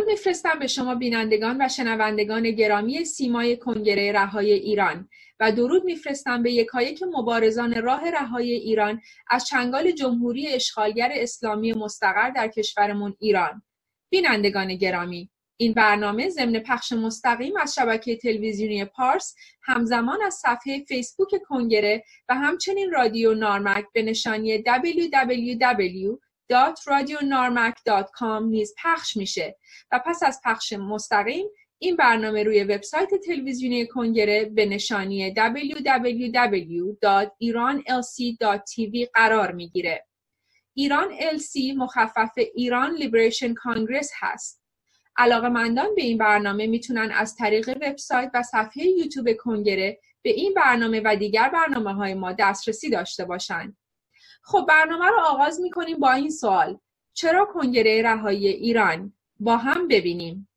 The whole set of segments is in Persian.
میفرستم به شما بینندگان و شنوندگان گرامی سیمای کنگره رهای ایران و درود میفرستم به یکایک مبارزان راه رهای ایران از چنگال جمهوری اشغالگر اسلامی مستقر در کشورمون ایران. بینندگان گرامی این برنامه ضمن پخش مستقیم از شبکه تلویزیونی پارس همزمان از صفحه فیسبوک کنگره و همچنین رادیو نارمک به نشانی www.radionarmak.com نیز پخش میشه و پس از پخش مستقیم این برنامه روی وبسایت تلویزیونی کنگره به نشانی www.iranlc.tv قرار می‌گیره. ایران LC مخفف ایران لیبریشن کانگرس هست. مندان به این برنامه می‌تونن از طریق وبسایت و صفحه یوتیوب کنگره به این برنامه و دیگر برنامه های ما دسترسی داشته باشند. خب برنامه رو آغاز می‌کنیم با این سوال چرا کنگره رهایی ایران؟ با هم ببینیم.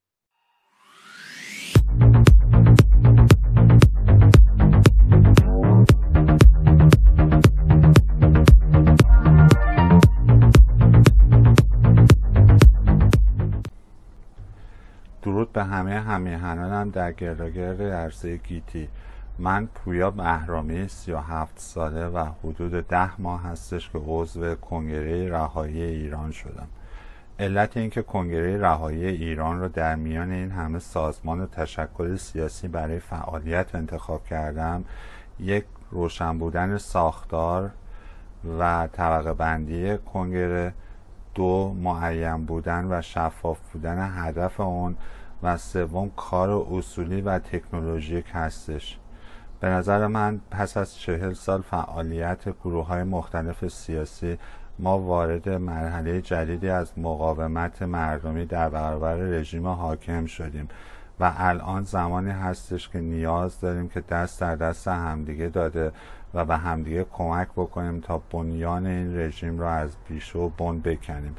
درود به همه همیهنانم در گرداگرد عرصه گیتی من پویا بهرامی 37 ساله و حدود ده ماه هستش که عضو کنگره رهایی ایران شدم. علت اینکه کنگره رهایی ایران رو در میان این همه سازمان و تشکل سیاسی برای فعالیت انتخاب کردم یک روشن بودن ساختار و طبقه بندی کنگره دو معین بودن و شفاف بودن هدف اون و سوم کار اصولی و تکنولوژیک هستش. به نظر من پس از چهل سال فعالیت گروه های مختلف سیاسی ما وارد مرحله جدیدی از مقاومت مردمی در برابر رژیم حاکم شدیم و الان زمانی هستش که نیاز داریم که دست در دست همدیگه داده و به همدیگه کمک بکنیم تا بنیان این رژیم را از بیشو و بن بکنیم.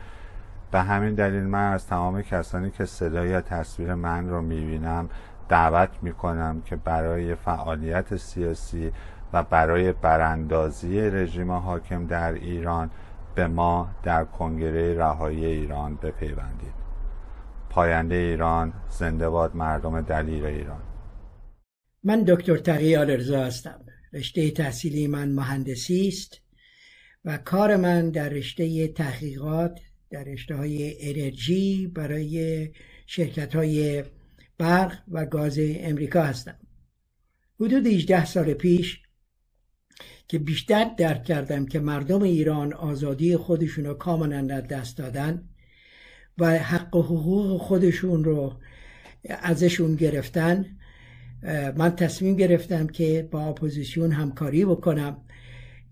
به همین دلیل من از تمام کسانی که صدا یا تصویر من رو می‌بینم دعوت می‌کنم که برای فعالیت سیاسی و برای براندازی رژیم حاکم در ایران به ما در کنگره رهایی ایران بپیوندید. پاینده ایران زنده باد مردم دلیر ایران. من دکتر تقی آلرزا هستم. رشته تحصیلی من مهندسی است و کار من در رشته تحقیقات در رشته های انرژی برای شرکت های برق و گاز امریکا هستم حدود 18 سال پیش که بیشتر درک کردم که مردم ایران آزادی خودشون رو کاملا دست دادن و حق و حقوق خودشون رو ازشون گرفتن من تصمیم گرفتم که با اپوزیسیون همکاری بکنم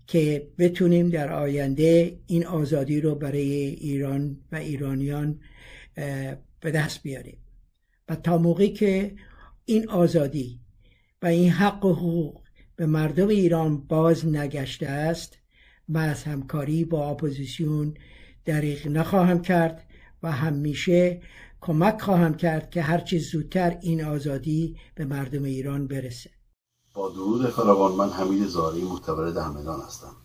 که بتونیم در آینده این آزادی رو برای ایران و ایرانیان به دست بیاریم. و تا موقعی که این آزادی و این حق و حقوق به مردم ایران باز نگشته است من از همکاری با اپوزیسیون دریغ نخواهم کرد و همیشه کمک خواهم کرد که هرچی زودتر این آزادی به مردم ایران برسه. با درود فراوان من حمید زاری متولد همدان هستم.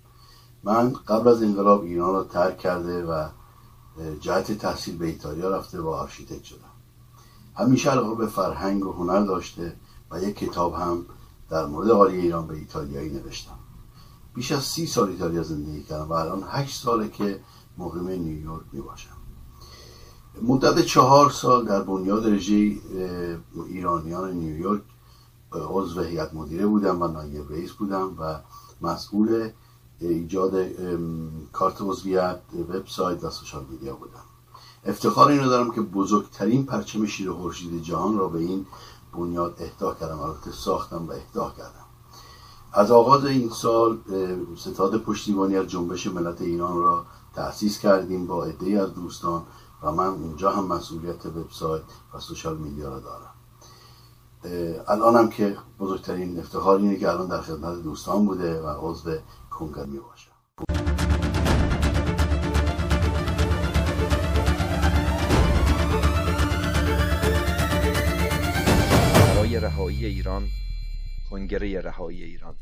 من قبل از انقلاب ایران را ترک کرده و جهت تحصیل به ایتالیا رفته و آرشیتکت شدم. همیشه علاقه به فرهنگ و هنر داشته و یک کتاب هم در مورد آری ایران به ایتالیایی نوشتم. بیش از سی سال ایتالیا زندگی کردم و الان هشت ساله که مقیم نیویورک می باشم مدت چهار سال در بنیاد رژه ایرانیان نیویورک عضو هیئت مدیره بودم و نایب رئیس بودم و مسئول ایجاد کارت عضویت وبسایت و سوشال میدیا بودم. افتخار اینو دارم که بزرگترین پرچم شیر خورشید جهان را به این بنیاد اهدا کردم. البته ساختم و اهدا کردم. از آغاز این سال ستاد پشتیبانی از جنبش ملت ایران را تأسیس کردیم با عدهای از دوستان و من اونجا هم مسئولیت وبسایت و سوشال میدیا را دارم. الانم که بزرگترین افتخار اینه که الان در خدمت دوستان بوده و عضو کنگر می ایران کنگره رهایی ایران.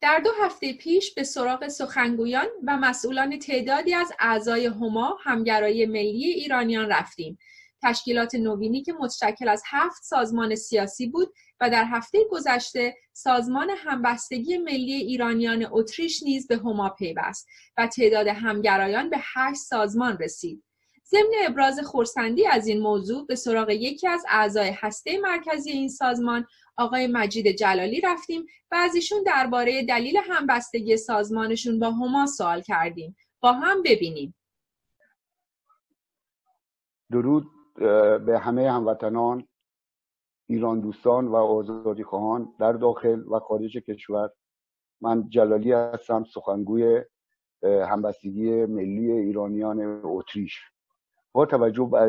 در دو هفته پیش به سراغ سخنگویان و مسئولان تعدادی از اعضای هما همگرای ملی ایرانیان رفتیم. تشکیلات نوینی که متشکل از هفت سازمان سیاسی بود و در هفته گذشته سازمان همبستگی ملی ایرانیان اتریش نیز به هما پیوست و تعداد همگرایان به هشت سازمان رسید. ضمن ابراز خورسندی از این موضوع به سراغ یکی از اعضای هسته مرکزی این سازمان آقای مجید جلالی رفتیم و از ایشون درباره دلیل همبستگی سازمانشون با هما سوال کردیم. با هم ببینیم. درود به همه هموطنان ایران دوستان و آزادی خواهان. در داخل و خارج کشور من جلالی هستم سخنگوی همبستگی ملی ایرانیان اتریش. با توجه بر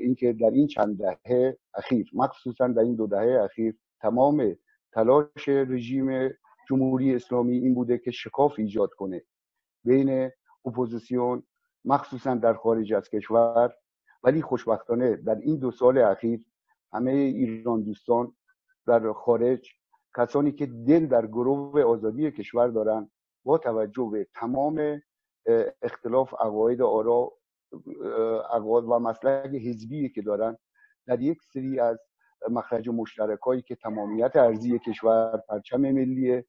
اینکه در این چند دهه اخیر مخصوصا در این دو دهه اخیر تمام تلاش رژیم جمهوری اسلامی این بوده که شکاف ایجاد کنه بین اپوزیسیون مخصوصا در خارج از کشور. ولی خوشبختانه در این دو سال اخیر همه ایران دوستان در خارج کسانی که دل در گروه آزادی کشور دارند با توجه به تمام اختلاف عقاید آرا عقاید و مسلک حزبی که دارن در یک سری از مخرج مشترکایی که تمامیت ارزی کشور پرچم ملی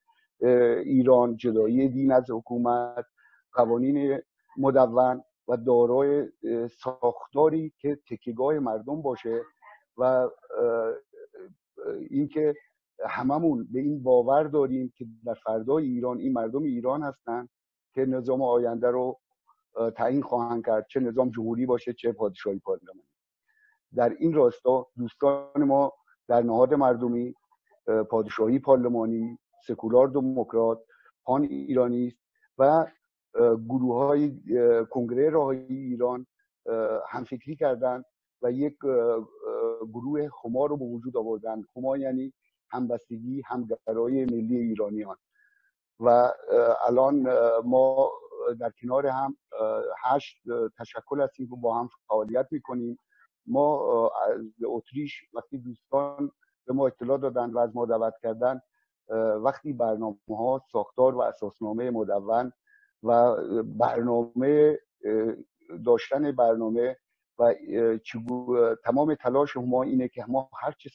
ایران جدایی دین از حکومت قوانین مدون و دارای ساختاری که تکیگاه مردم باشه و اینکه هممون به این باور داریم که در فردای ایران این مردم ایران هستن که نظام آینده رو تعیین خواهند کرد چه نظام جمهوری باشه چه پادشاهی پارلمانی. در این راستا دوستان ما در نهاد مردمی پادشاهی پارلمانی سکولار دموکرات پان ایرانی و گروه های کنگره راهی ایران همفکری کردند و یک گروه خما رو به وجود آوردن خما یعنی همبستگی همگرای ملی ایرانیان. و الان ما در کنار هم هشت تشکل هستیم و با هم فعالیت می‌کنیم. ما از اتریش وقتی دوستان به ما اطلاع دادن و از ما دعوت کردن وقتی برنامه ها ساختار و اساسنامه مدون و برنامه داشتن برنامه و تمام تلاش ما اینه که ما هر چه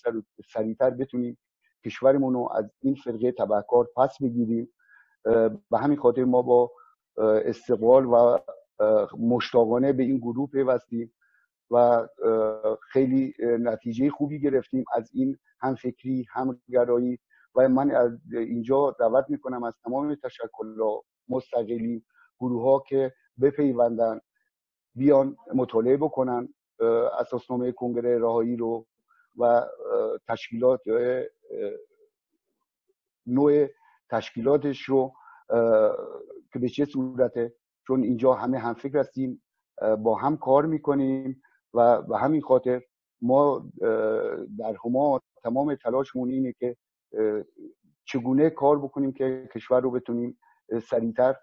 سریعتر بتونیم کشورمون رو از این فرقه تبهکار پس بگیریم. به همین خاطر ما با استقبال و مشتاقانه به این گروه پیوستیم و خیلی نتیجه خوبی گرفتیم از این هم فکری هم گرایی و من از اینجا دعوت می‌کنم از تمام تشکل مستقلی گروه ها که بپیوندن بیان مطالعه بکنن اساسنامه کنگره راهایی رو و تشکیلات نوع تشکیلاتش رو که به چه صورته؟ چون اینجا همه هم فکر هستیم با هم کار می‌کنیم و به همین خاطر ما در هما تمام تلاشمون اینه که چگونه کار بکنیم که کشور رو بتونیم سریعتر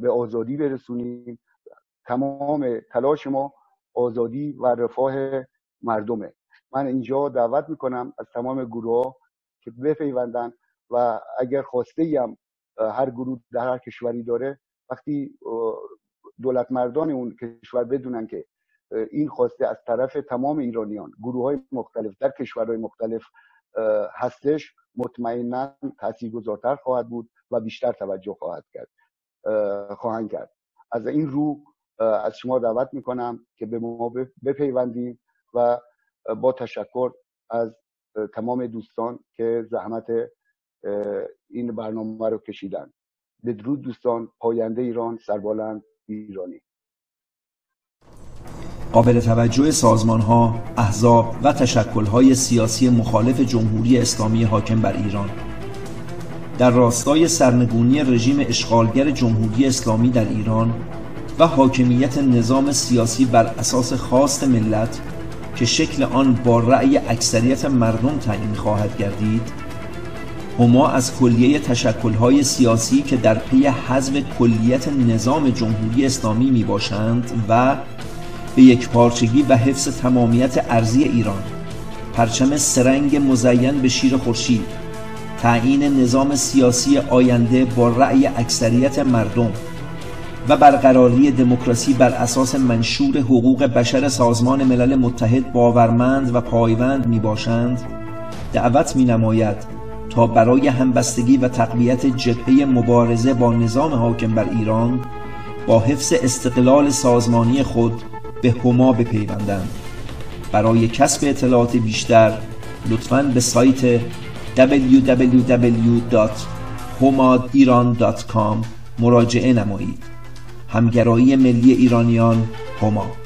به آزادی برسونیم. تمام تلاش ما آزادی و رفاه مردمه. من اینجا دعوت می‌کنم از تمام گروه که بپیوندن و اگر خواسته هم هر گروه در هر کشوری داره وقتی دولت مردان اون کشور بدونن که این خواسته از طرف تمام ایرانیان گروه های مختلف در کشورهای مختلف هستش مطمئنا تاثیرگذارتر خواهد بود و بیشتر توجه خواهد کرد خواهند کرد. از این رو از شما دعوت می‌کنم که به ما بپیوندیم و با تشکر از تمام دوستان که زحمت این برنامه رو کشیدن. بدرود دوستان پاینده ایران سربالند ایرانی. قابل توجه سازمان ها، احزاب و تشکل های سیاسی مخالف جمهوری اسلامی حاکم بر ایران. در راستای سرنگونی رژیم اشغالگر جمهوری اسلامی در ایران و حاکمیت نظام سیاسی بر اساس خواست ملت که شکل آن با رأی اکثریت مردم تعیین خواهد گردید هما از کلیه تشکلهای سیاسی که در پی حزب کلیت نظام جمهوری اسلامی می باشند و به یک پارچگی و حفظ تمامیت ارزی ایران پرچم سرنگ مزین به شیر خورشید تعیین نظام سیاسی آینده با رأی اکثریت مردم و برقراری دموکراسی بر اساس منشور حقوق بشر سازمان ملل متحد باورمند و پایوند می باشند دعوت می نماید تا برای همبستگی و تقویت جبهه مبارزه با نظام حاکم بر ایران با حفظ استقلال سازمانی خود به هما بپیوندند. برای کسب اطلاعات بیشتر لطفاً به سایت www.homadiran.com مراجعه نمایید. همگرایی ملی ایرانیان هما.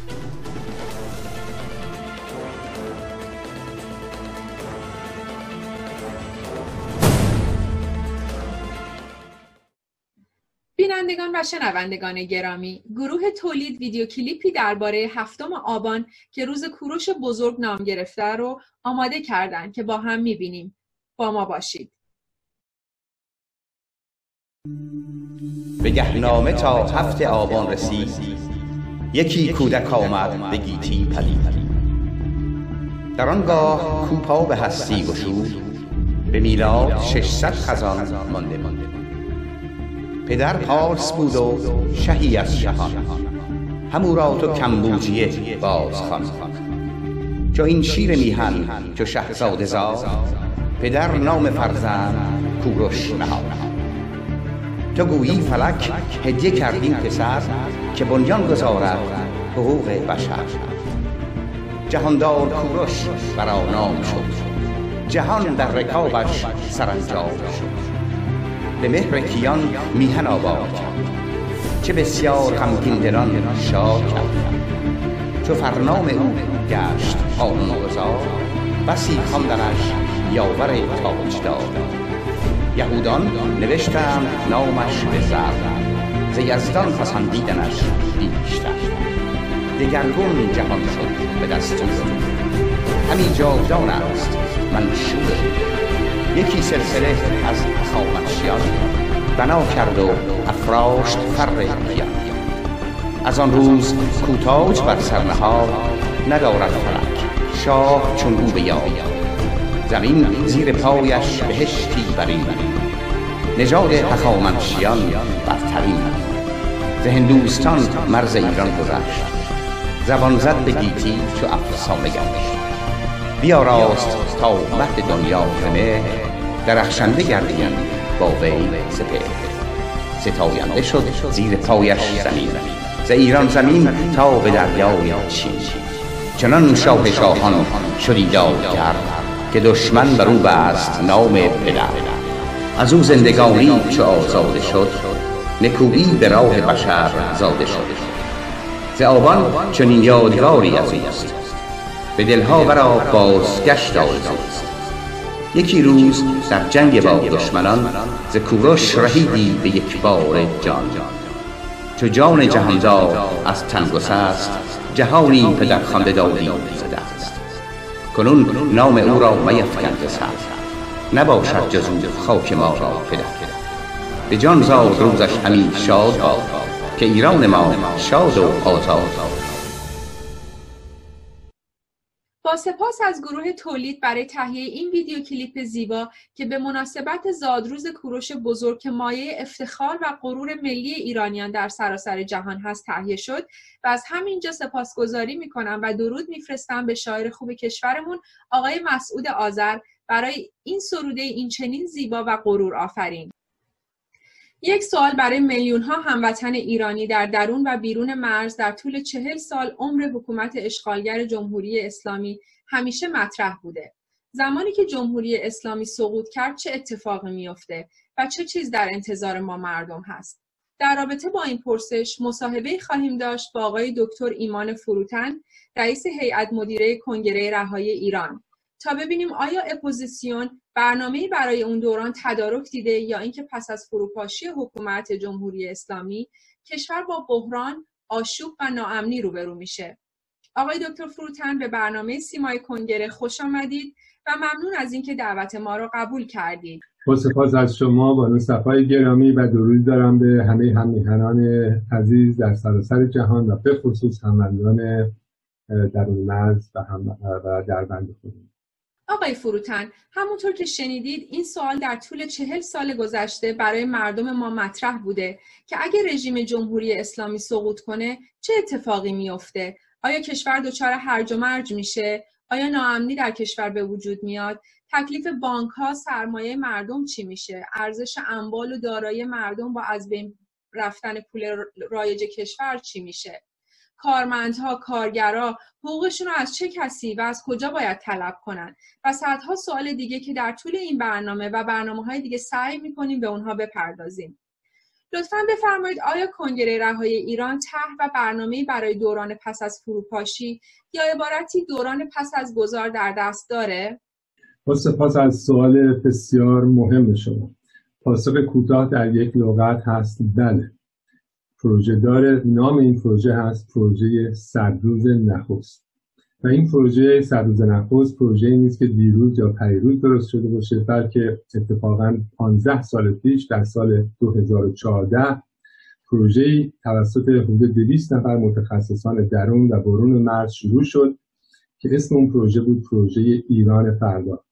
بینندگان و شنوندگان گرامی گروه تولید ویدیو کلیپی درباره هفتم آبان که روز کوروش بزرگ نام گرفته رو آماده کردند که با هم می‌بینیم. با ما باشید. به گهنامه تا هفت آبان رسید. یکی کودک آمد به گیتی پدید در آنگاه کوپا به هستی گشود. به میلاد ششصد خزان مانده مانده. پدر پارس بود و شهی از شهان. همو را تو کمبوجیه باز خان چو این شیر میهن چو شهزاده زاد پدر نام فرزند کوروش نهاد. تو گویی فلک هدیه کردین پسر که بنیان گذارد حقوق بشر. جهاندار کوروش برا نام شد جهان در رکابش سرانجام شد. به مهر کیان میهن آباد. کرد چه بسیار غمگین دلان شاد کرد چو فرنام او گشت گذار بسی خواندنش یاور تاجدار. یهودان نوشتند نامش به زر ز یزدان پسندیدنش بیشتر. دگرگون جهان شد به دستور همین جاودان است منشور. یکی سلسله از خامنشیان بنا کرد و افراشت فر از آن روز کوتاج بر سرنهاد ندارد فلک. شاه چون او به زمین زیر پایش بهشتی برین. نژاد هخامنشیان برترین. ز هندوستان مرز ایران گذشت. زبان زد به گیتی چو افسانه گشت. بیاراست تا مهد دنیا همه درخشنده گردیم با وی سپه ستاینده شد زیر پایش زمین. ز ایران زمین تا به دریای چین چنان شاه شاهان شدی کرد که دشمن بر او بست نام پدر. از او زندگانی چو آزاده شد نکویی به راه بشر زاده شد. ز آبان چنین یادگاری از اوست. به دلها ورا بازگشت آرزوست. یکی روز در جنگ با دشمنان ز کوروش رهیدی به یک بار جان. چو جان جهاندار از تن گسست جهانی پدر خوانده دادی ز دست. کنون نام او را میفکن سر نباشد جز او خاک ما را پدر به جان زاد روزش همی شاد باد که ایران ما شاد و آزاد سپاس از گروه تولید برای تهیه این ویدیو کلیپ زیبا که به مناسبت زادروز کوروش بزرگ که مایه افتخار و غرور ملی ایرانیان در سراسر جهان هست تهیه شد و از همینجا سپاسگزاری می‌کنم و درود میفرستم به شاعر خوب کشورمون آقای مسعود آذر. برای این سروده این چنین زیبا و غرور آفرین. یک سوال برای میلیون ها هموطن ایرانی در درون و بیرون مرز در طول چهل سال عمر حکومت اشغالگر جمهوری اسلامی همیشه مطرح بوده. زمانی که جمهوری اسلامی سقوط کرد چه اتفاقی میافته و چه چیز در انتظار ما مردم هست؟ در رابطه با این پرسش مصاحبه خواهیم داشت با آقای دکتر ایمان فروتن رئیس هیئت مدیره کنگره رهایی ایران تا ببینیم آیا اپوزیسیون برنامه برای اون دوران تدارک دیده یا اینکه پس از فروپاشی حکومت جمهوری اسلامی کشور با بحران آشوب و ناامنی روبرو میشه؟ آقای دکتر فروتن به برنامه سیمای کنگره خوش آمدید و ممنون از اینکه دعوت ما را قبول کردید با سپاس از شما با صفای گرامی و درود دارم به همه همیهنان عزیز در سراسر جهان و به خصوص هموندان درون مرز و, هم و در بند خودم آقای فروتن همونطور که شنیدید این سوال در طول چهل سال گذشته برای مردم ما مطرح بوده که اگر رژیم جمهوری اسلامی سقوط کنه چه اتفاقی میافته؟ آیا کشور دچار هرج و مرج میشه؟ آیا ناامنی در کشور به وجود میاد؟ تکلیف بانک ها سرمایه مردم چی میشه؟ ارزش اموال و دارایی مردم با از بین رفتن پول رایج کشور چی میشه؟ کارمندها کارگرا حقوقشون رو از چه کسی و از کجا باید طلب کنن؟ و صدها سوال دیگه که در طول این برنامه و برنامه های دیگه سعی می‌کنیم به اونها بپردازیم. لطفا بفرمایید آیا کنگره رهایی ایران ته و برنامه برای دوران پس از فروپاشی یا عبارتی دوران پس از گذار در دست داره؟ با سپاس از سوال بسیار مهم شما. پاسخ کوتاه در یک لغت هست بله. پروژه داره. نام این پروژه هست پروژه سرروز نخست. و این پروژه سرروز نخست پروژه نیست که دیروز یا پریروز درست شده باشه بلکه اتفاقا 15 سال پیش در سال 2014 پروژه توسط حدود 200 نفر متخصصان درون و برون مرز شروع شد که اسم اون پروژه بود پروژه ایران فردا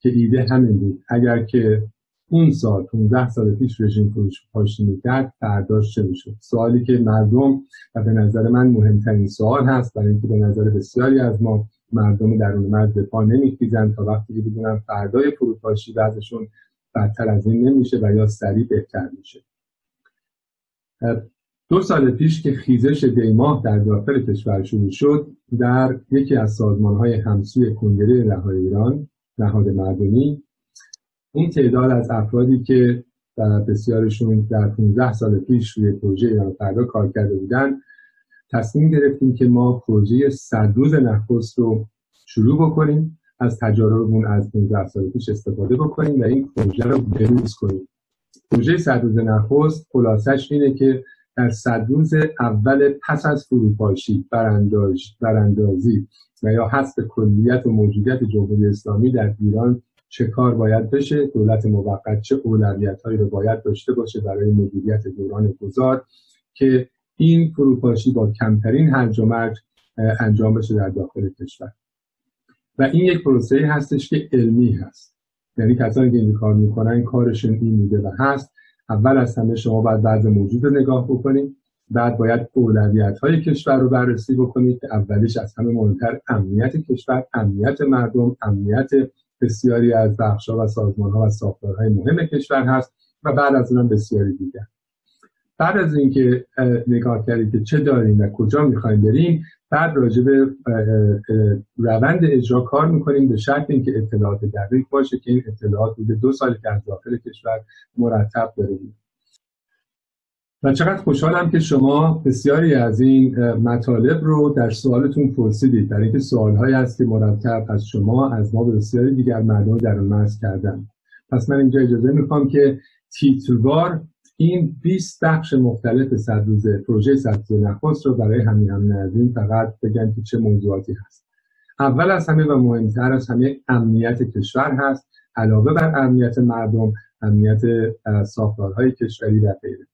که ایده همین بود. اگر که اون سال 15 سال پیش رژیم فروش پاشی می‌کرد فرداش چه می‌شد؟ سوالی که مردم و به نظر من مهمترین سوال هست برای اینکه به نظر بسیاری از ما مردم درون مرز دفاع نمیخیزن تا وقتی که بدونن فردای فروپاشی بعدشون بدتر از این نمیشه و یا سریع بهتر میشه. دو سال پیش که خیزش دیماه در داخل کشور شروع شد در یکی از سازمان های همسوی کنگره رهای ایران نهاد مردمی این تعداد از افرادی که بسیارشون در 15 سال پیش روی پروژه ایران فردا کار کرده بودن تصمیم گرفتیم که ما پروژه صد روز نخست رو شروع بکنیم از تجاربمون از 15 سال پیش استفاده بکنیم و این پروژه رو بروز کنیم. پروژه صد روز نخست خلاصش اینه که در صد روز اول پس از فروپاشی برانداز، براندازی و یا حذف کلیت و موجودیت جمهوری اسلامی در ایران چه کار باید بشه دولت موقت چه اولویت هایی رو باید داشته باشه برای مدیریت دوران گذار که این فروپاشی با کمترین هرج و مرج انجام بشه در داخل کشور. و این یک پروسه هستش که علمی هست. یعنی کسانی که این کار می‌کنن کارشون این میده و هست. اول از همه شما باید بعض موجود رو نگاه بکنید. بعد باید اولویت های کشور رو بررسی بکنید که اولیش از همه مهمتر امنیت کشور امنیت مردم امنیت بسیاری از بخش و سازمان ها و ساختارهای مهم کشور هست و بعد از اونم بسیاری دیگر. بعد از اینکه نگاه کردید که چه داریم و کجا می‌خوایم بریم بعد راجع به روند اجرا کار می‌کنیم به شرط اینکه اطلاعات دقیق باشه که این اطلاعات بوده دو سال که از داخل کشور مرتب داریم. و چقدر خوشحالم که شما بسیاری از این مطالب رو در سوالتون پرسیدید. در اینکه سوالهایی هست که مرتب از شما از ما به بسیاری دیگر مردم در مرز کردن. پس من اینجا اجازه می‌خوام که تیتروار این 20 بخش مختلف صد روزه پروژه صد روزه نخست رو برای همین از این فقط بگم که چه موضوعاتی هست. اول از همه و مهمتر از همه امنیت کشور هست. علاوه بر امنیت مردم امنیت ساختارهای کشوری و غیره.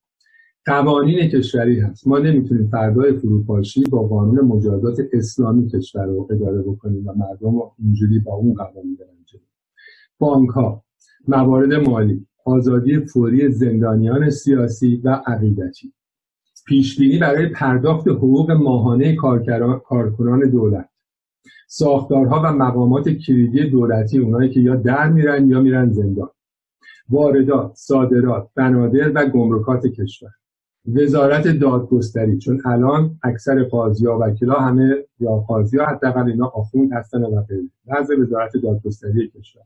قوانین کشوری هست. ما نمی‌تونیم فردای فروپاشی با قانون مجازات اسلامی کشور رو اداره بکنیم و مردم رو اینجوری با اون قوانین برن بانک ها موارد مالی آزادی فوری زندانیان سیاسی و عقیدتی. پیشبینی برای پرداخت حقوق ماهانه کارکنان دولت. ساختارها و مقامات کلیدی دولتی اونایی که یا در میرن یا میرن زندان. واردات صادرات بنادر و گمرکات کشور. وزارت دادگستری چون الان اکثر قاضی ها وکیلا همه یا قاضی ها حداقل اینا آخوند هستن و غیره وزارت دادگستری کشور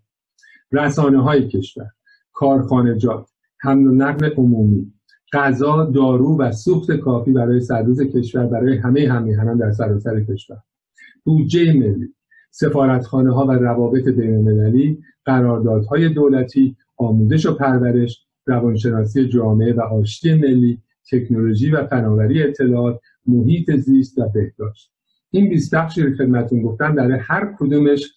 رسانه های کشور کارخانجات حمل و نقل عمومی غذا دارو و سوخت کافی برای سرروز کشور برای همه همیهنان در سراسر کشور. بودجه ملی سفارتخانه ها و روابط بین المللی قراردادهای دولتی آموزش و پرورش روانشناسی جامعه و آشتی ملی تکنولوژی و فناوری اطلاعات محیط زیست و بهداشت. این 20 بخشی رو خدمتتون گفتم. در هر کدومش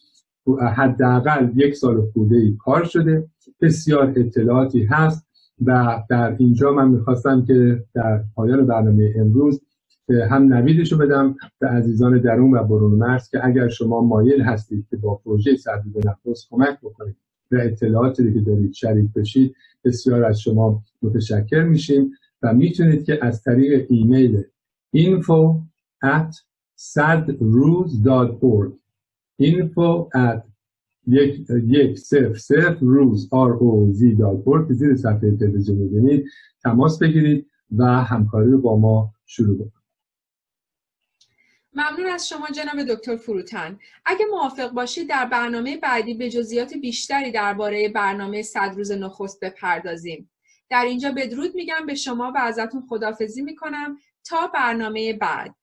حداقل یک سال خورده ای کار شده. بسیار اطلاعاتی هست و در اینجا من می‌خواستم که در پایان برنامه امروز هم نویدشو بدم به عزیزان درون و برون مرز که اگر شما مایل هستید که با پروژه سربیز نخست کمک بکنید و اطلاعاتی که دارید شریک بشید بسیار از شما متشکر میشیم. و می‌تونید که از طریق ایمیل info at sadroos.org info at یک, یک صفر روز زی داد که زیر صفحه تلویزیون تماس بگیرید و همکاری رو با ما شروع بکنید. ممنون از شما جناب دکتر فروتن. اگه موافق باشید در برنامه بعدی به جزئیات بیشتری درباره برنامه صد روز نخست بپردازیم. در اینجا بدرود میگم به شما و ازتون خدافزی می‌کنم. تا برنامه بعد.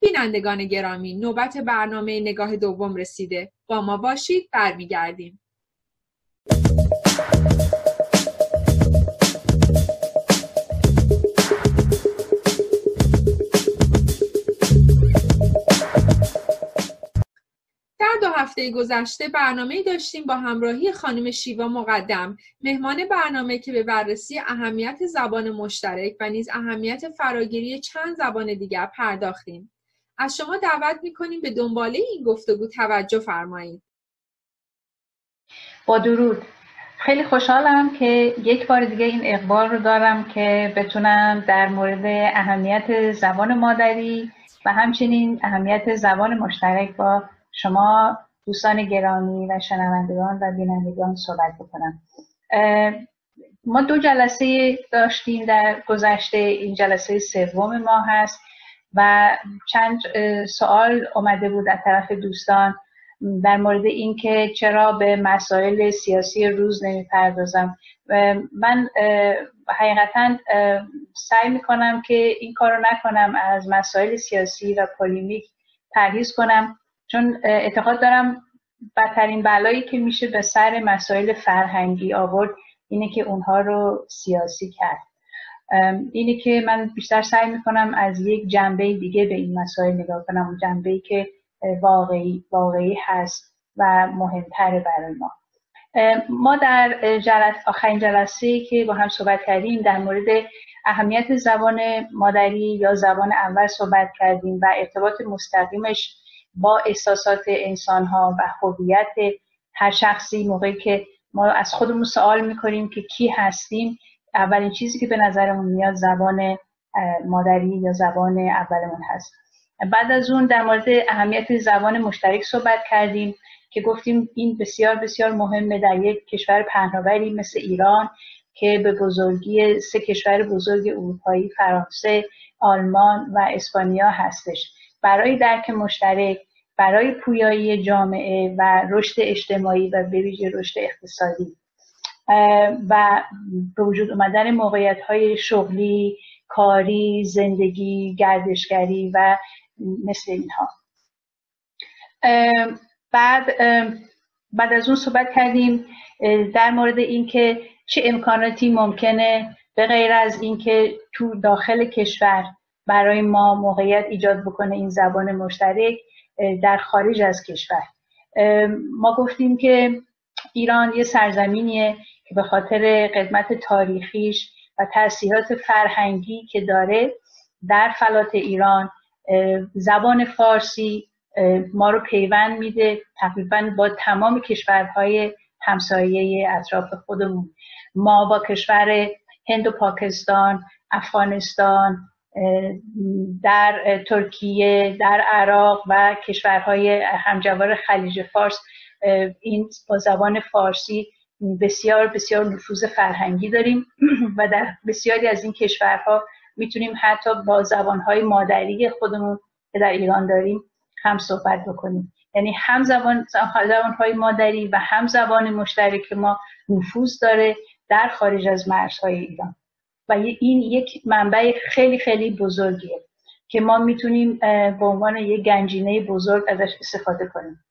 بینندگان گرامی نوبت برنامه نگاه دوم رسیده. با ما باشید برمیگردیم. هفته گذشته برنامه داشتیم با همراهی خانم شیوا مقدم مهمان برنامه که به بررسی اهمیت زبان مشترک و نیز اهمیت فراگیری چند زبان دیگر پرداختیم. از شما دعوت می‌کنیم به دنباله این گفتگو توجه فرمایید. با درود. خیلی خوشحالم که یک بار دیگه این اقبال رو دارم که بتونم در مورد اهمیت زبان مادری و همچنین اهمیت زبان مشترک با شما دوستان گرامی و شنوندگان و بینندگان صحبت بکنم. ما دو جلسه داشتیم در گذشته. این جلسه سوم ما هست و چند سوال اومده بود از طرف دوستان در مورد اینکه چرا به مسائل سیاسی روز نمی‌پردازم. من حقیقتا سعی می‌کنم که این کار رو نکنم از مسائل سیاسی و پولیمیک پرهیز کنم. چون اعتقاد دارم بدترین بلایی که میشه به سر مسائل فرهنگی آورد اینه که اونها رو سیاسی کرد. اینه که من بیشتر سعی می‌کنم از یک جنبه دیگه به این مسائل نگاه کنم جنبه که واقعی, واقعی هست و مهمتره برای ما. ما در جلس آخرین جلسه که با هم صحبت کردیم در مورد اهمیت زبان مادری یا زبان اول صحبت کردیم و ارتباط مستقیمش با احساسات انسان ها و هویت هر شخصی موقعی که ما از خودمون سوال می‌کنیم که کی هستیم اولین چیزی که به نظرمون میاد زبان مادری یا زبان اولمون هست. بعد از اون در مورد اهمیت زبان مشترک صحبت کردیم که گفتیم این بسیار بسیار مهمه در یک کشور پهناوری مثل ایران که به بزرگی سه کشور بزرگ اروپایی فرانسه آلمان و اسپانیا هستش. برای درک مشترک برای پویایی جامعه و رشد اجتماعی و به ویژه رشد اقتصادی. و به وجود اومدن موقعیت های شغلی کاری زندگی گردشگری و مثل اینها. بعد بعد از اون صحبت کردیم در مورد اینکه چه امکاناتی ممکنه به غیر از اینکه تو داخل کشور برای ما موقعیت ایجاد بکنه این زبان مشترک در خارج از کشور. ما گفتیم که ایران یه سرزمینیه که به خاطر قدمت تاریخیش و تاثیرات فرهنگی که داره در فلات ایران زبان فارسی ما رو پیوند میده تقریبا با تمام کشورهای همسایه اطراف خودمون. ما با کشور هند و پاکستان افغانستان در ترکیه در عراق و کشورهای همجوار خلیج فارس این با زبان فارسی بسیار بسیار نفوذ فرهنگی داریم و در بسیاری از این کشورها می‌تونیم حتی با زبانهای مادری خودمون که در ایران داریم هم صحبت بکنیم. یعنی هم زبان زبانهای مادری و هم زبان مشترک ما نفوذ داره در خارج از مرزهای ایران. و این یک منبع خیلی خیلی بزرگیه که ما می‌تونیم به عنوان یک گنجینه بزرگ ازش استفاده کنیم.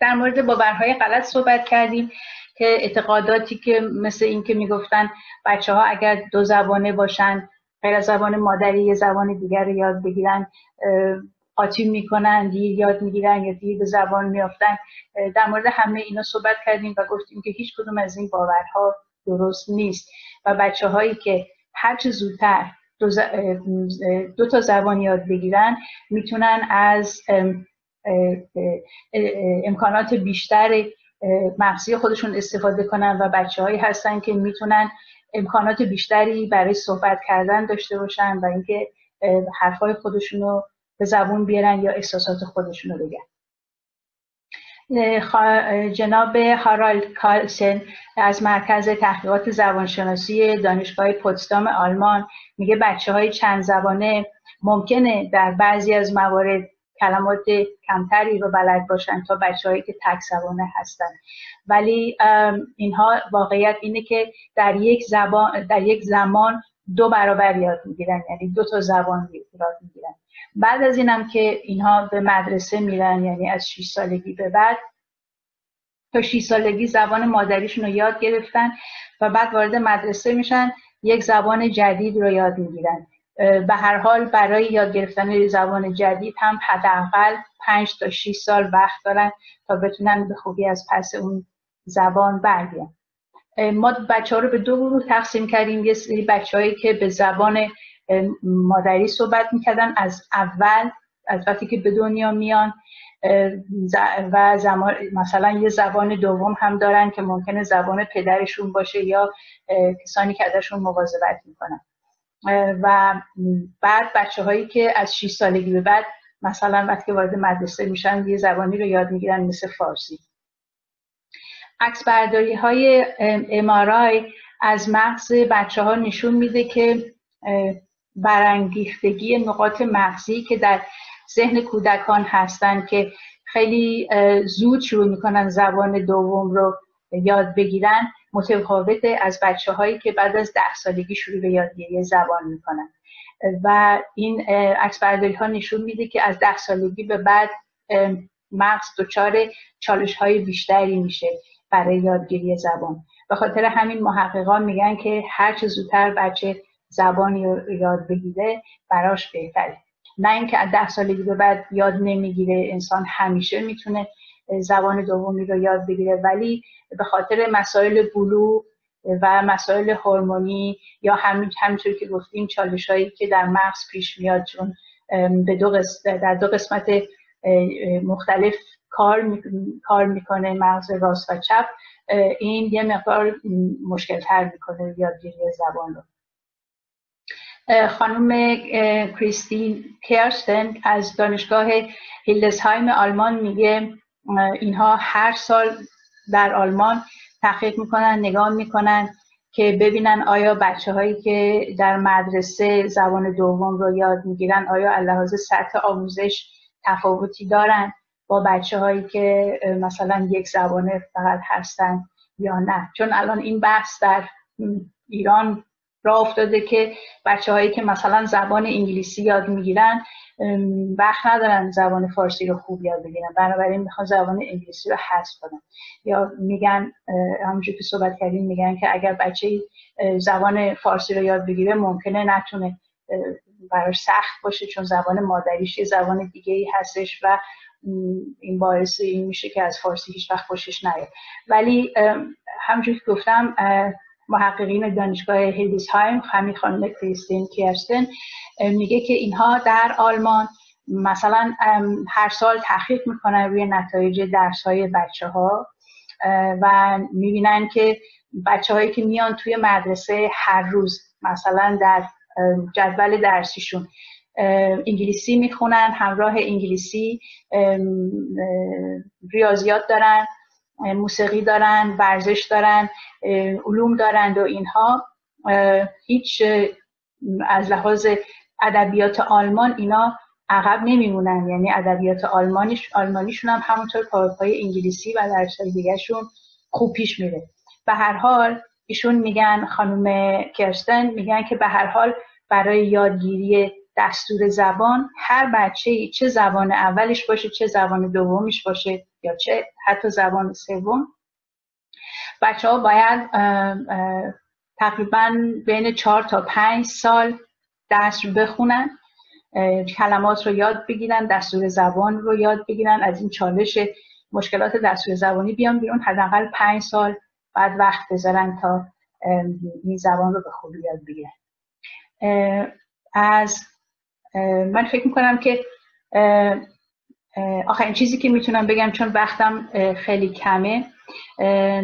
در مورد باورهای غلط صحبت کردیم که اعتقاداتی که مثل این که می‌گفتن بچه ها اگر دو زبانه باشن غیر از زبان مادری یه زبان دیگر رو یاد بگیرن قاطی می‌کنن دیر یاد می‌گیرن یا دیر به زبان میافتن. در مورد همه اینا صحبت کردیم و گفتیم که هیچ کدوم از این باورها درست نیست. و بچه هایی که هرچه زودتر دو, دو تا زبان یاد بگیرن می‌تونن از امکانات بیشتر مغزی خودشون استفاده کنن و بچه هایی هستن که می‌تونن امکانات بیشتری برای صحبت کردن داشته باشن و اینکه حرفای خودشون رو به زبون بیارن یا احساسات خودشون رو بگن. جناب هارالد کالسن از مرکز تحقیقات زبانشناسی دانشگاه پوتسدام آلمان میگه بچه های چند زبانه ممکنه در بعضی از موارد کلمات کمتری رو بلد باشن تا بچههایی که تک زبانه هستن. ولی اینها واقعیت اینه که در یک زبان در یک زمان دو برابر یاد می‌گیرن یعنی دو تا زبان یاد می‌گیرن. بعد از اینم که اینها به مدرسه میرن یعنی از 6 سالگی به بعد تا 6 سالگی زبان مادریشون رو یاد گرفتن و بعد وارد مدرسه میشن یک زبان جدید رو یاد می‌گیرن. به هر حال برای یاد گرفتن زبان جدید هم حداقل 5 تا 6 سال وقت دارن تا بتونن به خوبی از پس اون زبان برگردن. ما بچه ها رو به دو گروه تقسیم کردیم. یه سری بچه هایی که به زبان مادری صحبت می‌کردن. از اول از وقتی که به دنیا میان و زمان مثلا یه زبان دوم هم دارن که ممکنه زبان پدرشون باشه یا کسانی که ازشون مواظبت می‌کنن. و بعد بچه هایی که از 6 سالگی به بعد مثلا وقتی وارد مدرسه میشن یه زبانی رو یاد می‌گیرن مثل فارسی. عکس برداری های امارای از مغز بچه ها نشون میده که برانگیختگی نقاط مغزی که در ذهن کودکان هستند که خیلی زود شروع می‌کنن زبان دوم رو یاد بگیرن متفاوت از بچه هایی که بعد از ده سالگی شروع به یادگیری زبان می‌کنن. و این عکس ها نشون میده که از ده سالگی به بعد مغز دچار چالش های بیشتری میشه برای یادگیری زبان. به خاطر همین محققان میگن که هر چه زودتر بچه زبانی یاد بگیره براش بهتره. نه اینکه از ده سالگی به بعد یاد نمی‌گیره انسان همیشه می‌تونه زبان دومی رو یاد بگیره. ولی به خاطر مسائل بلوغ و مسائل هورمونی یا همین همینطور که گفتیم چالش هایی که در مغز پیش میاد چون به دو در دو قسمت مختلف کار کار می‌کنه مغز راست و چپ این یه مقدار مشکل تر می‌کنه یادگیری زبان رو. خانم کریستین کرستن از دانشگاه هیلدسهایم آلمان میگه اینها هر سال در آلمان تحقیق می‌کنن نگاه می‌کنن که ببینن آیا بچه هایی که در مدرسه زبان دوم رو یاد می‌گیرن آیا لحاظ سطح آموزش تفاوتی دارن با بچه هایی که مثلا یک زبانه فقط هستن یا نه. چون الان این بحث در ایران را افتاده که بچه هایی که مثلا زبان انگلیسی یاد می‌گیرن وقت ندارن زبان فارسی رو خوب یاد بگیرن. بنابراین می‌خوان زبان انگلیسی رو حذف کنن. یا میگن همونجور که صحبت کردیم میگن که اگر بچه زبان فارسی رو یاد بگیره ممکنه نتونه براش سخت باشه چون زبان مادریش یه زبان دیگه ای هستش و این باعث این میشه که از فارسی هیچ وقت خوشش نیاد. ولی همونجور که گفتم محققین دانشگاه هیلدیسهایم همین خانم کریستین کیرستن میگه که اینها در آلمان مثلا هر سال تحقیق می‌کنن روی نتایج درس های بچه ها و می‌بینن که بچه هایی که میان توی مدرسه هر روز مثلا در جدول درسیشون انگلیسی می‌خونن همراه انگلیسی ریاضیات دارن. موسیقی دارن ورزش دارن علوم دارند و اینها. هیچ از لحاظ ادبیات آلمان اینا عقب نمیمونن. یعنی ادبیات آلمانیش آلمانیشون هم همونطور پای انگلیسی و درسای دیگهشون خوب پیش میره. به هر حال ایشون میگن خانم کرستن میگن که به هر حال برای یادگیری دستور زبان هر بچه چه زبان اولش باشه چه زبان دومیش باشه یا چه حتی زبان سوم. بچه ها باید تقریبا بین چهار تا پنج سال درس رو بخونن کلمات رو یاد بگیرن دستور زبان رو یاد بگیرن از این چالش مشکلات دستور زبانی بیان بیرون حداقل پنج سال بعد وقت بذارن تا این زبان رو به خوبی یاد بگیرن. از من فکر می‌کنم که آخرین چیزی که می‌تونم بگم چون وقتم خیلی کمه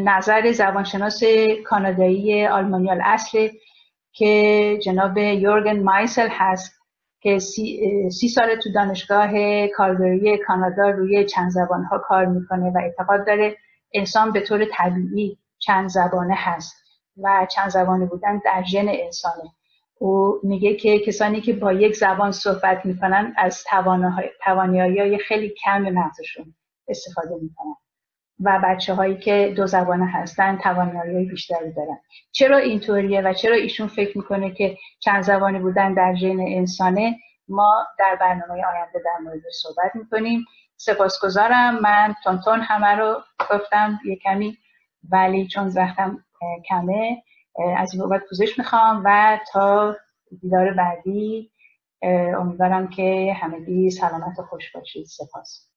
نظر زبانشناس کانادایی آلمانی اصل که جناب یورگن مایسل هست که سی, سی سال تو دانشگاه کاربری کانادا روی چند زبان ها کار می‌کنه و اعتقاد داره انسان به طور طبیعی چند زبانه هست و چند زبانه بودن در ژن انسانه. او میگه که کسانی که با یک زبان صحبت می‌کنن از توانایی های خیلی کم مغزشون استفاده می‌کنن. و بچه هایی که دو زبانه هستن توانایی بیشتری دارن. چرا اینطوریه و چرا ایشون فکر می‌کنه که چند زبانی بودن در ژن انسانه؟ ما در برنامه آینده در مورد صحبت می‌کنیم. سپاسگزارم. من تونتون همه رو گفتم یه ولی چون وقتم کمه از این بابت پوزش می‌خوام و تا دیدار بعدی امیدوارم که همگی سلامت و خوش باشید. سپاس.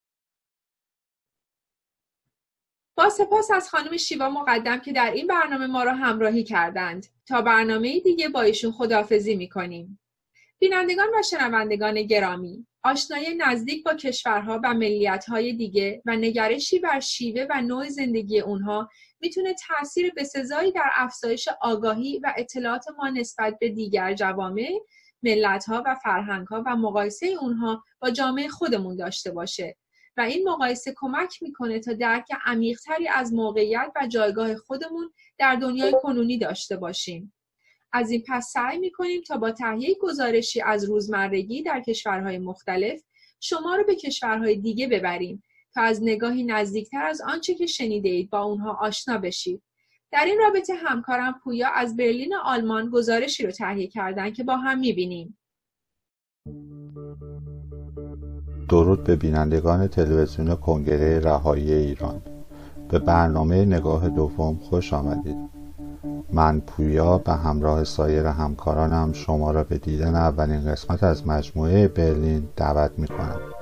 با سپاس از خانم شیوا مقدم که در این برنامه ما را همراهی کردند. تا برنامه دیگه با ایشون خداحافظی می‌کنیم. بینندگان و شنوندگان گرامی آشنایی نزدیک با کشورها و ملیتهای دیگه و نگرشی بر شیوه و نوع زندگی اونها می‌تونه تاثیر بسزایی در افزایش آگاهی و اطلاعات ما نسبت به دیگر جوامع، ملتها و فرهنگها و مقایسه اونها با جامعه خودمون داشته باشه و این مقایسه کمک می‌کنه تا درک عمیقتری از موقعیت و جایگاه خودمون در دنیای کنونی داشته باشیم. از این پس سعی می‌کنیم تا با تهیه گزارشی از روزمرگی در کشورهای مختلف شما رو به کشورهای دیگه ببریم تا از نگاهی نزدیکتر از آنچه که شنیده اید با اونها آشنا بشید. در این رابطه همکارم پویا از برلین آلمان گزارشی رو تهیه کردن که با هم می‌بینیم. درود به بینندگان تلویزیون کنگره رهایی ایران به برنامه نگاه دوم خوش آمدید من پویا به همراه سایر همکارانم شما را به دیدن اولین قسمت از مجموعه برلین دعوت می کنم.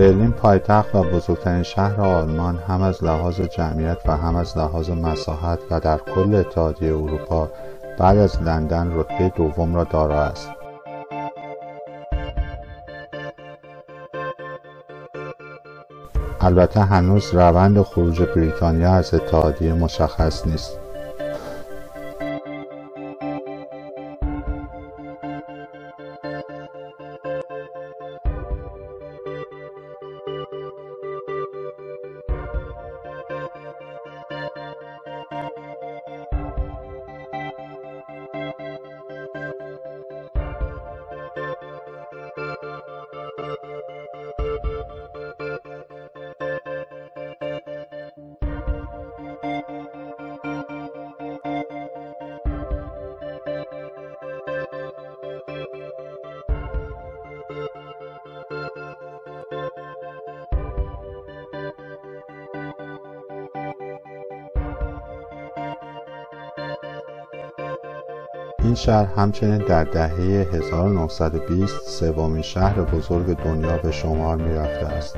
برلین پایتخت و بزرگترین شهر آلمان هم از لحاظ جمعیت و هم از لحاظ مساحت و در کل اتحادیه اروپا بعد از لندن رتبه دوم را دارا است. البته هنوز روند خروج بریتانیا از اتحادیه مشخص نیست. این شهر همچنین در دهه 1920 سومین شهر بزرگ دنیا به شمار می رفته است.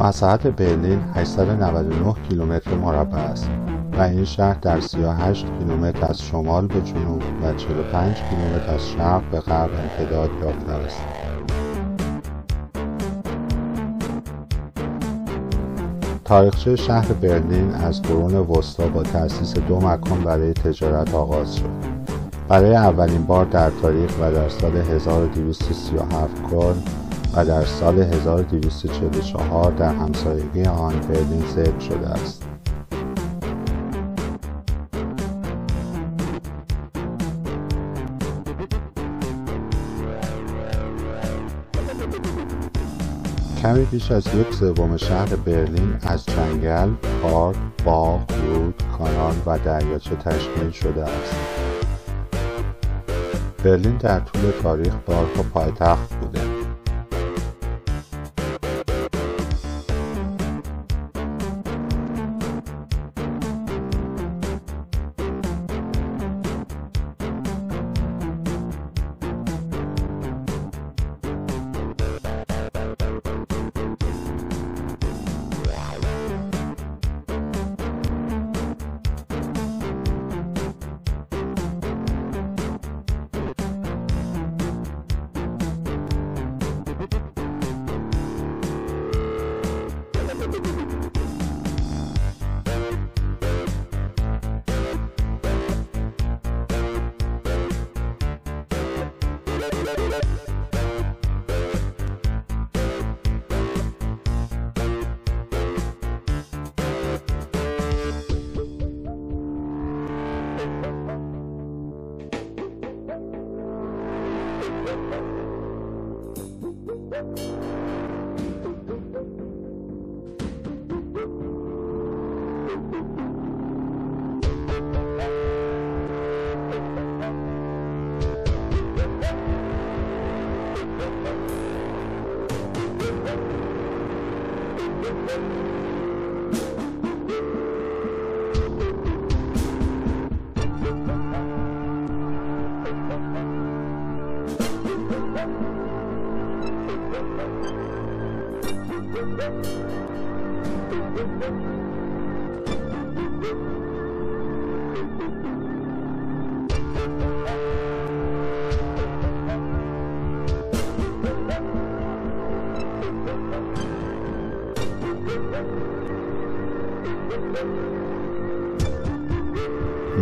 مساحت برلین 899 کیلومتر مربع است و این شهر در 38 کیلومتر از شمال به جنوب و 45 کیلومتر از شرق به غرب امتداد یافته است. تاریخچه شهر برلین از قرون وسطا با تأسیس دو مکان برای تجارت آغاز شد برای اولین بار در تاریخ و در سال 1237 کلن و در سال 1244 در همسایگی آن برلین ذکر شده است. کمی بیش از یک سوم شهر برلین از جنگل، پارک، باغ، رود، کانال و دریاچه تشکیل شده است. برلین در طول تاریخ بارها پایتخت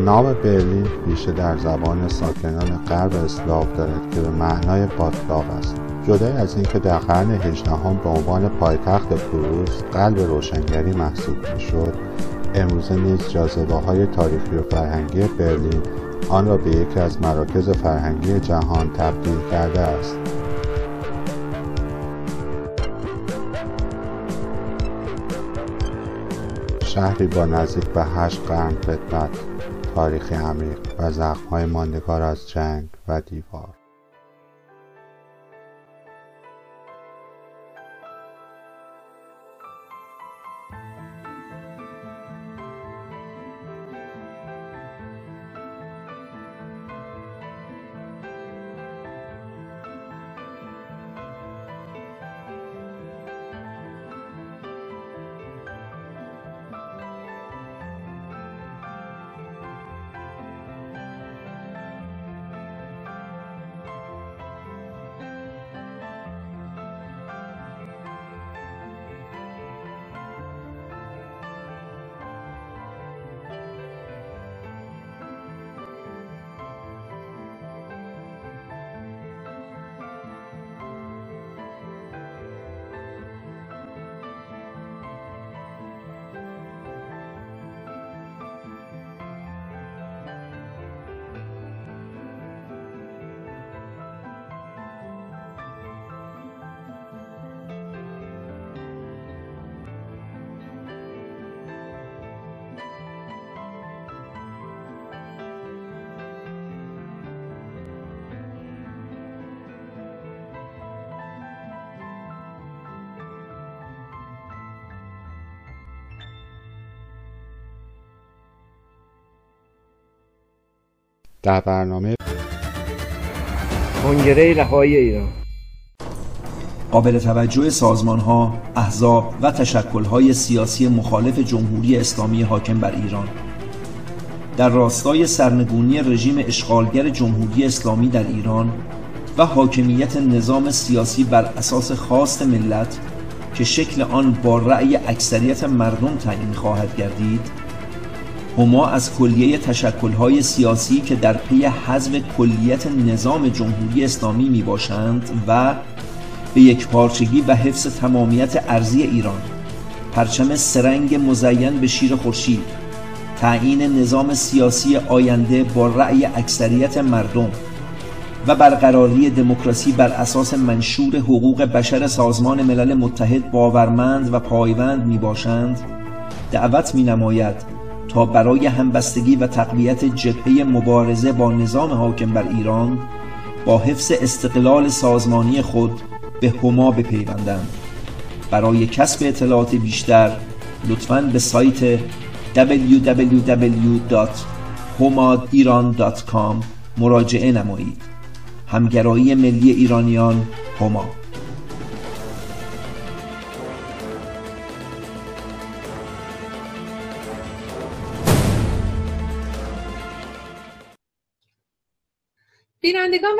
نام برلین ریشه در زبان ساکنان غرب اسلاو دارد که به معنای باطلاق است. جدای از اینکه در قرن هجدهم به عنوان پایتخت پروس قلب روشنگری محسوب می‌شد امروزه نیز جاذبه های تاریخی و فرهنگی برلین آن را به یکی از مراکز فرهنگی جهان تبدیل کرده است. شهری با نزدیک به هشت قرن خدمت تاریخی عمیق و زخمهای ماندگار از جنگ و دیوار. در برنامه کنگره رهایی ایران. قابل توجه سازمان ها، احزاب و تشکل های سیاسی مخالف جمهوری اسلامی حاکم بر ایران. در راستای سرنگونی رژیم اشغالگر جمهوری اسلامی در ایران و حاکمیت نظام سیاسی بر اساس خواست ملت که شکل آن با رأی اکثریت مردم تعیین خواهد گردید هما از کلیه تشکلهای سیاسی که در پی حزب کلیت نظام جمهوری اسلامی می باشند و به یک پارچگی و حفظ تمامیت ارزی ایران پرچم سرنگ مزین به شیر خورشید تعیین نظام سیاسی آینده با رأی اکثریت مردم و برقراری دموکراسی بر اساس منشور حقوق بشر سازمان ملل متحد باورمند و پایوند می باشند دعوت می نماید تا برای همبستگی و تقویت جبهه مبارزه با نظام حاکم بر ایران با حفظ استقلال سازمانی خود به هما بپیوندند. برای کسب اطلاعات بیشتر لطفاً به سایت www.homadiran.com مراجعه نمایید. همگرایی ملی ایرانیان هما.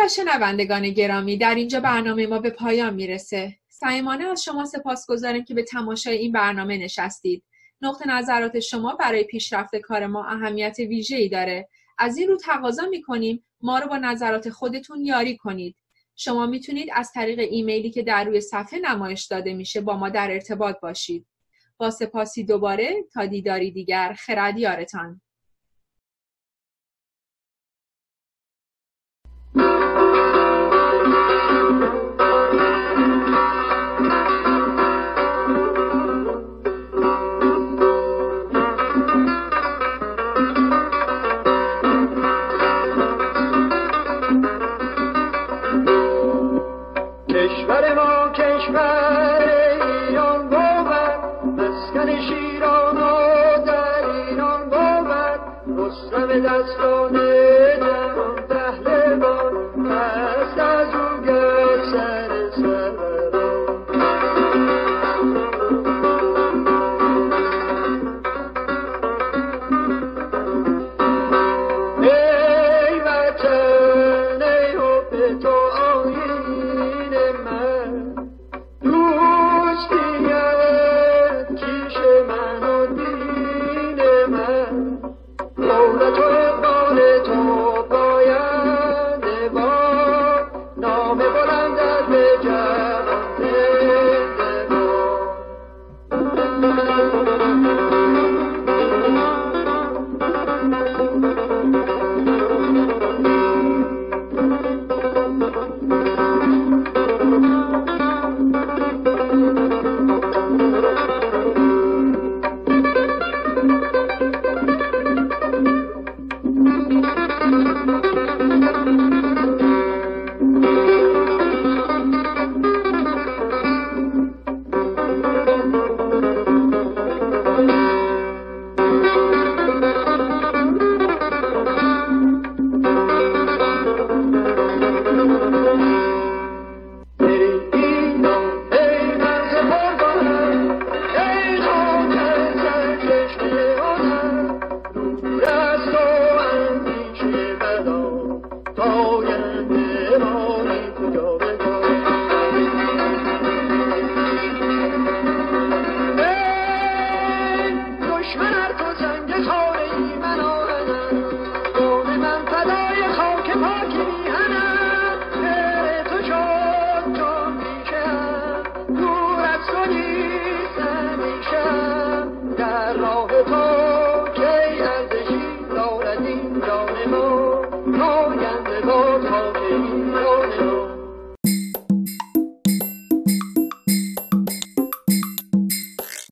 شنوندگان گرامی در اینجا برنامه ما به پایان می‌رسه. صمیمانه از شما سپاس گذاریم که به تماشای این برنامه نشستید. نقطه نظرات شما برای پیشرفت کار ما اهمیت ای داره. از این رو تقاضا می‌کنیم ما رو با نظرات خودتون یاری کنید. شما می‌تونید از طریق ایمیلی که در روی صفحه نمایش داده میشه با ما در ارتباط باشید. با سپاسی دوباره تا دیداری دیگر خردیارتان